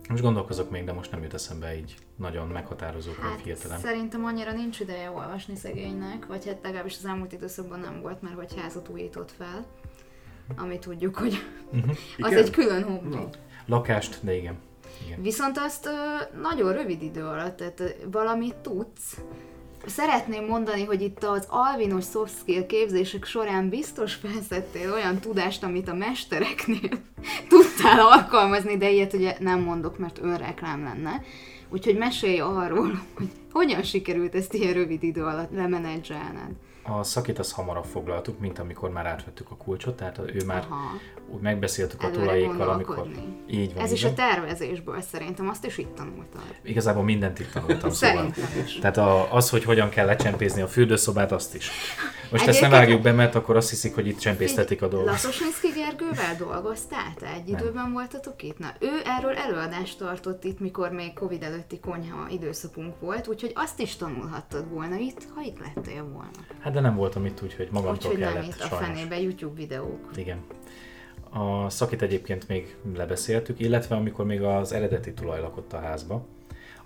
Most gondolkozok még, de most nem jut eszembe így nagyon meghatározó Hát hirtelen. szerintem annyira nincs ideje olvasni szegénynek, vagy hát legalábbis az elmúlt időszakban nem volt, mert hogy házat újított fel, ami tudjuk, hogy Uh-huh. (laughs) az Igen? egy külön hobbi. Na, Lakást, de igen. igen. Viszont azt ö, nagyon rövid idő alatt, tehát ö, valamit tudsz. Szeretném mondani, hogy itt az alvinos soft skill képzések során biztos felszedtél olyan tudást, amit a mestereknél (laughs) tudtál alkalmazni, de ilyet ugye nem mondok, mert önreklám lenne. Úgyhogy mesélj arról, hogy hogyan sikerült ezt ilyen rövid idő alatt lemenedzselned. A szakit az hamarabb foglaltuk, mint amikor már átvettük a kulcsot, tehát ő már Aha, úgy megbeszéltük a tulajékkal, amikor... Így van, Ez így is a tervezésből szerintem, azt is itt tanultad. Igazából mindent itt tanultam, szóval. Is. Tehát a, az, hogy hogyan kell lecsempézni a fürdőszobát, azt is. Most ezt nem vágjuk be, mert akkor azt hiszik, hogy itt csempésztetik a dolgot. Laszosnyszki Gergővel dolgoztál? Te egy Nem. időben voltatok itt? Na, ő erről előadást tartott itt, mikor még Covid előtti konyha időszakunk volt, úgyhogy azt is tanulhattad volna itt, ha itt lettél volna. Hát de nem voltam itt, úgyhogy magamtól nem kellett itt a sajnos. fenébe YouTube videók. Igen. A szakit egyébként még lebeszéltük, illetve amikor még az eredeti tulaj lakott a házba,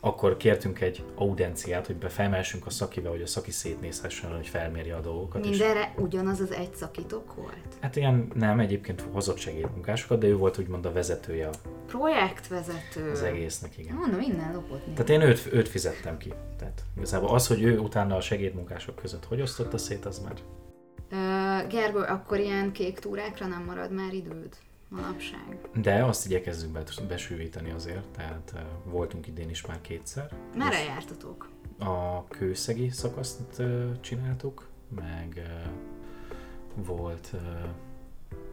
akkor kértünk egy audenciát, hogy befelmelsünk a szakivel, hogy a szaki szétnézhessen, hogy felmérje a dolgokat. és- Mindenre ugyanaz az egy szakitok volt? Hát ilyen nem, egyébként hozott segédmunkásokat, de ő volt úgymond a vezetője Projektvezető. az egésznek, igen. Mondom, innen lopott Tehát én őt, őt fizettem ki. Tehát igazából az, hogy ő utána a segédmunkások között hogy osztotta szét, az már Uh, Gergő, akkor ilyen kék túrákra nem marad már időd manapság? De azt igyekezzünk be, besűvíteni azért, tehát uh, voltunk idén is már kétszer. Merre jártatok? A kőszegi szakaszt uh, csináltuk, meg uh, volt,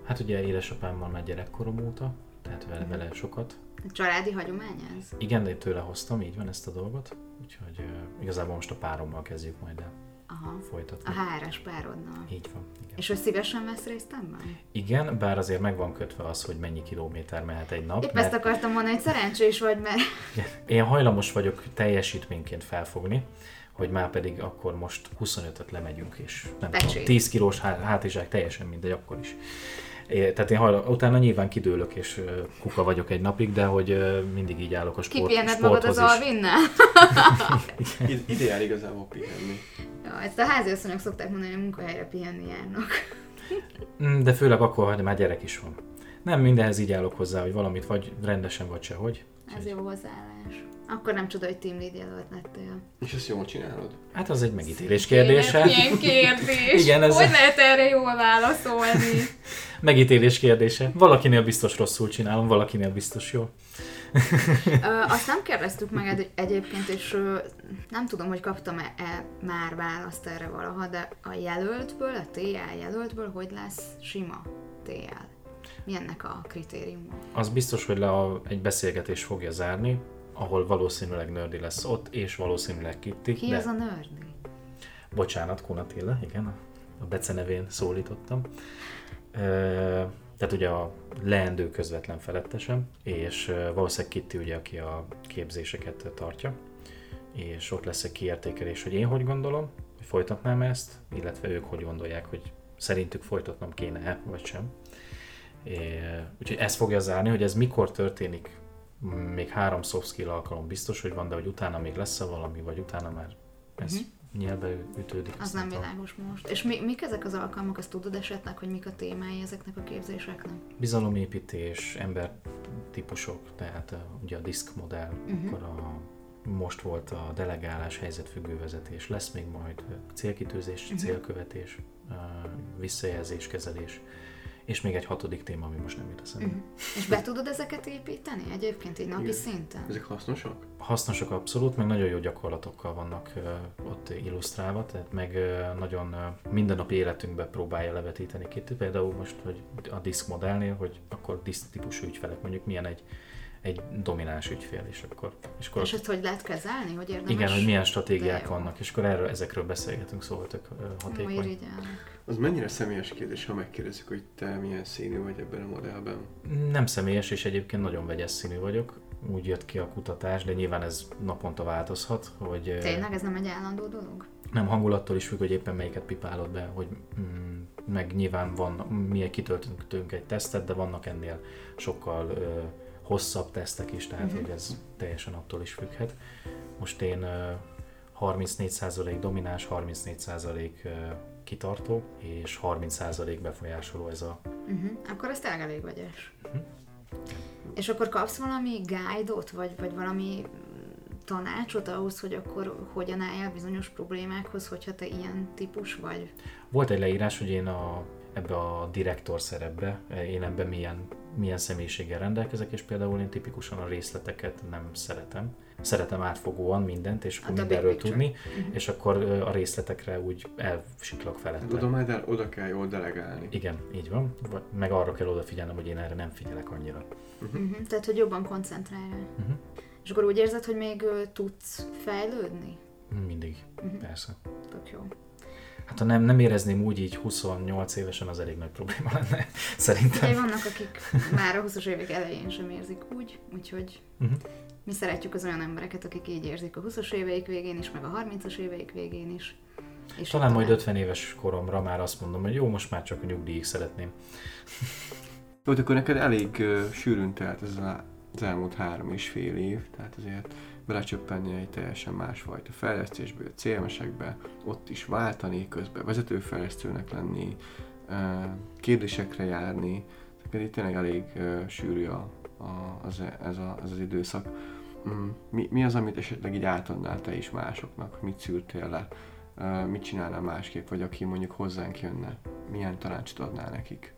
hát ugye édesapámmal már gyerekkorom óta, tehát vele, vele sokat. Családi hagyomány ez? Igen, de tőle hoztam, így van ezt a dolgot, úgyhogy igazából most a párommal kezdjük majd el Aha. folytatni. A HRS párodnal. Így van, igen. És ő szívesen vesz részt ebben? Igen, bár azért meg van kötve az, hogy mennyi kilométer mehet egy nap. Épp ezt akartam mondani, hogy szerencsés vagy, mert Én hajlamos vagyok teljesítményként felfogni, hogy már pedig akkor most 25-öt lemegyünk, és nem Pecsét. tudom, 10 kilós há- hátizsák teljesen mindegy, akkor is. É, tehát én hajla, utána nyilván kidőlök, és kuka vagyok egy napig, de hogy mindig így állok a sport, kipihened magad az sporthoz is. Alvinnel? (laughs) Ide, ide jár igazából pihenni. Ja, ezt a háziasszonyok szokták mondani, hogy munkahelyre pihenni járnak. Mm, De főleg akkor, hogy már gyerek is van. Nem mindenhez így állok hozzá, hogy valamit vagy rendesen, vagy sehogy. Ez jó hozzáállás. Akkor nem csoda, hogy team lead jelölt lettél. És ezt jól csinálod? Hát az egy megítélés kérdése. Milyen kérdés? Igen, ez- Hogy lehet erre jól válaszolni? (laughs) Megítélés kérdése. Valakinél biztos rosszul csinálom, valakinél biztos jól. Ö, azt nem kérdeztük meg egy- egyébként, és ö, nem tudom, hogy kaptam-e -e már választ erre valaha, de a jelöltből, a TA jelöltből, hogy lesz sima TL? Mi ennek a kritériuma? Az biztos, hogy le a, egy beszélgetés fogja zárni, ahol valószínűleg Nördi lesz ott, és valószínűleg Kitty. Ki de... az a nördi? Bocsánat, Kunatilla, igen, a- becenevén szólítottam. Ö, tehát ugye a leendő közvetlen felettesem, és valószínűleg Kitty ugye, aki a képzéseket tartja, és ott lesz egy kiértékelés, hogy én hogy gondolom, hogy folytatnám ezt, illetve ők hogy gondolják, hogy szerintük folytatnom kéne-e, vagy sem. É, úgyhogy ez fogja zárni, hogy ez mikor történik, még három soft skill alkalom biztos, hogy van, de hogy utána még lesz-e valami, vagy utána már ez Mhm. nyelbe ütődik. Az nem világos most. És mi, mik ezek az alkalmak, azt tudod esetleg, hogy mik a témái ezeknek a képzéseknek? Bizalomépítés, embertípusok, tehát ugye a diszk modell, uh-huh. akkor a, most volt a delegálás, helyzetfüggő vezetés, lesz még majd célkitűzés, uh-huh. célkövetés, visszajelzéskezelés, és még egy hatodik téma, ami most nem jut eszembe. Uh-huh. És be tudod ezeket építeni egyébként így napi Igen. szinten? Ezek hasznosak? Hasznosak abszolút, meg nagyon jó gyakorlatokkal vannak uh, ott illusztrálva, tehát meg uh, nagyon uh, mindennapi életünkbe próbálja levetíteni ki. Például most, hogy a diszk modellnél, hogy akkor diszk típusú ügyfelek, mondjuk milyen egy, egy domináns ügyfél, és akkor, és akkor És ezt hogy lehet kezelni? Hogy érdemes? igen, hogy milyen stratégiák vannak, és akkor erről, ezekről beszélgetünk, szóval tök hatékony. Az mennyire személyes kérdés, ha megkérdezzük, hogy te milyen színű vagy ebben a modellben? Nem személyes, és egyébként nagyon vegyes színű vagyok. Úgy jött ki a kutatás, de nyilván ez naponta változhat, hogy Tényleg ez nem egy állandó dolog? nem hangulattól is függ, hogy éppen melyiket pipálod be, hogy mm, meg nyilván van, mi kitöltünk egy tesztet, de vannak ennél sokkal ö, hosszabb tesztek is, tehát Mhm. hogy ez teljesen attól is függhet. Most én ö, 34% domináns, 34% ö, kitartó, és 30% befolyásoló ez a... Uh-huh. Akkor ez tényleg elég vegyes. Mhm. És akkor kapsz valami guide-ot, vagy, vagy valami tanácsot ahhoz, hogy akkor hogyan álljál bizonyos problémákhoz, hogyha te ilyen típus vagy? Volt egy leírás, hogy én a, ebbe a direktor szerepbe, én ebben milyen, milyen személyiséggel rendelkezek, és például én tipikusan a részleteket nem szeretem. Szeretem átfogóan mindent, és akkor mindenről tudni, és akkor a részletekre úgy elsiklok Hát felette. oda majd el, oda kell jól delegálni. Igen, így van. Vagy- Meg arra kell odafigyelnem, hogy én erre nem figyelek annyira. Uh-huh. Tehát, hogy jobban koncentrálj rá. Uh-huh. És akkor úgy érzed, hogy még ö, tudsz fejlődni? Mindig, Mhm. persze. Tök jó. Hát ha nem, nem érezném úgy így 28 évesen, az elég nagy probléma lenne, (laughs) szerintem. Ugye vannak, akik már a 20 évek elején sem érzik úgy, úgyhogy Uh-huh. mi szeretjük az olyan embereket, akik így érzik a 20-as éveik végén is, meg a 30-as éveik végén is. És Talán majd tovább. 50 éves koromra már azt mondom, hogy jó, most már csak a nyugdíjig szeretném. Jó, akkor neked elég uh, sűrűn telt ez a, az elmúlt három és fél év, tehát azért belecsöppenni egy teljesen másfajta fejlesztésbe, CMS-ekbe, ott is váltani, közben vezetőfejlesztőnek lenni, kérdésekre járni, tehát itt tényleg elég sűrű a, a, az, ez, a, ez az időszak. Mm, mi, mi az, amit esetleg így átadnál te is másoknak? Mit szűrtél le? Mit csinálnál másképp? Vagy aki mondjuk hozzánk jönne, milyen tanácsot adnál nekik?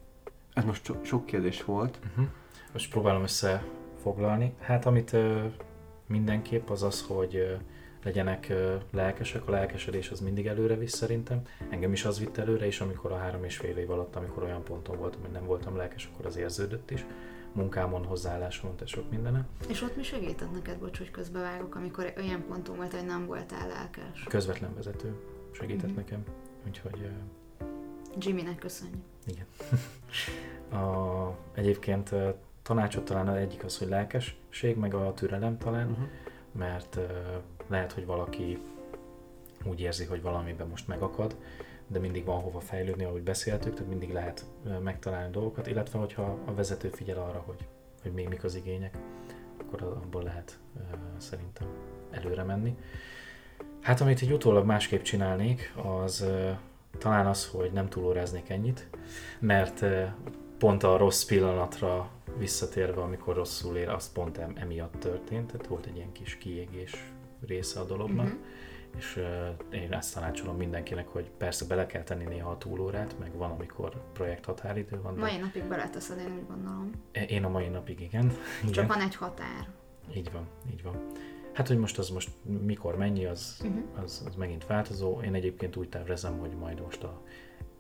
Ez most so- sok kérdés volt. Uh-huh. Most próbálom összefoglalni. Hát amit mindenképp az az, hogy legyenek lelkesek. A lelkesedés az mindig előre visz szerintem. Engem is az vitt előre, és amikor a három és fél év alatt, amikor olyan ponton voltam, hogy nem voltam lelkes, akkor az érződött is munkámon, hozzáállásomon, tehát sok mindene. És ott mi segített neked, bocs, hogy közbevágok, amikor olyan ponton volt, hogy nem voltál lelkes? Közvetlen vezető segített mm-hmm. nekem, úgyhogy... Uh, Jimmynek köszönjük. Igen. (laughs) a, egyébként tanácsot talán az egyik az, hogy lelkesség, meg a türelem talán, uh-huh. mert uh, lehet, hogy valaki úgy érzi, hogy valamiben most megakad, de mindig van hova fejlődni, ahogy beszéltük, tehát mindig lehet megtalálni dolgokat, illetve hogyha a vezető figyel arra, hogy, hogy még mik az igények, akkor abból lehet uh, szerintem előre menni. Hát amit egy utólag másképp csinálnék, az uh, talán az, hogy nem túlóráznék ennyit, mert pont a rossz pillanatra visszatérve, amikor rosszul ér, az pont emiatt történt, tehát volt egy ilyen kis kiégés része a dolognak. Uh-huh és uh, én ezt tanácsolom mindenkinek, hogy persze bele kell tenni néha a túlórát, meg van, amikor projekt határidő van. Mai napig beleteszed, én úgy gondolom. Én a mai napig igen. Csak igen. van egy határ. Így van, így van. Hát, hogy most az most mikor mennyi, az, uh-huh. az, az megint változó. Én egyébként úgy tervezem, hogy majd most a,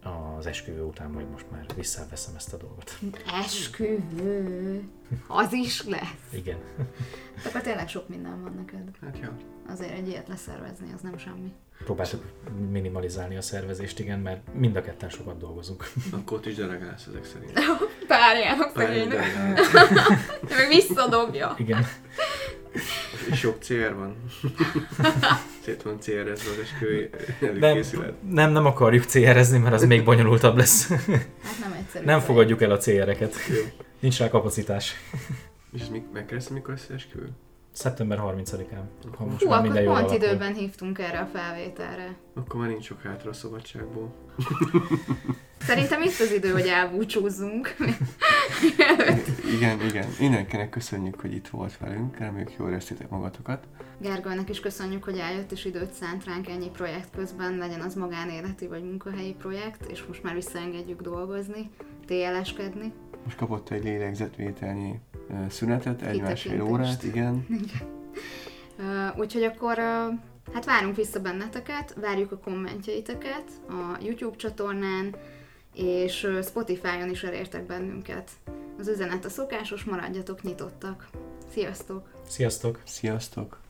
az esküvő után majd most már visszaveszem ezt a dolgot. Esküvő? Az is lesz? Igen. (laughs) Akkor tényleg sok minden van neked. Hát jó azért egy ilyet leszervezni, az nem semmi. Próbáltuk minimalizálni a szervezést, igen, mert mind a ketten sokat dolgozunk. (laughs) Akkor ott is delegálsz ezek szerint. (laughs) Párjának szegény. Meg visszadobja. Igen. És sok CR van. Szét van CR-ezve az esküvői nem, nem, nem akarjuk CR-ezni, mert az még bonyolultabb lesz. Hát nem egyszerű. Nem fogadjuk el a CR-eket. Nincs rá kapacitás. És ez megkereszt, mikor lesz esküvő? Szeptember 30-án. Ha most Hú, már minden akkor pont alakul. időben hívtunk erre a felvételre. Akkor már nincs sok hátra a szabadságból. Szerintem itt az idő, hogy elbúcsúzzunk. igen, igen. Mindenkinek köszönjük, hogy itt volt velünk. Reméljük jól éreztétek magatokat. Gergőnek is köszönjük, hogy eljött és időt szánt ránk ennyi projekt közben, legyen az magánéleti vagy munkahelyi projekt, és most már visszaengedjük dolgozni, TLS-kedni. Most kapott egy lélegzetvételnyi szünetet, egy másfél órát, igen. (laughs) igen. Uh, úgyhogy akkor uh, hát várunk vissza benneteket, várjuk a kommentjeiteket a YouTube csatornán, és uh, Spotify-on is elértek bennünket. Az üzenet a szokásos, maradjatok nyitottak. Sziasztok! Sziasztok! Sziasztok!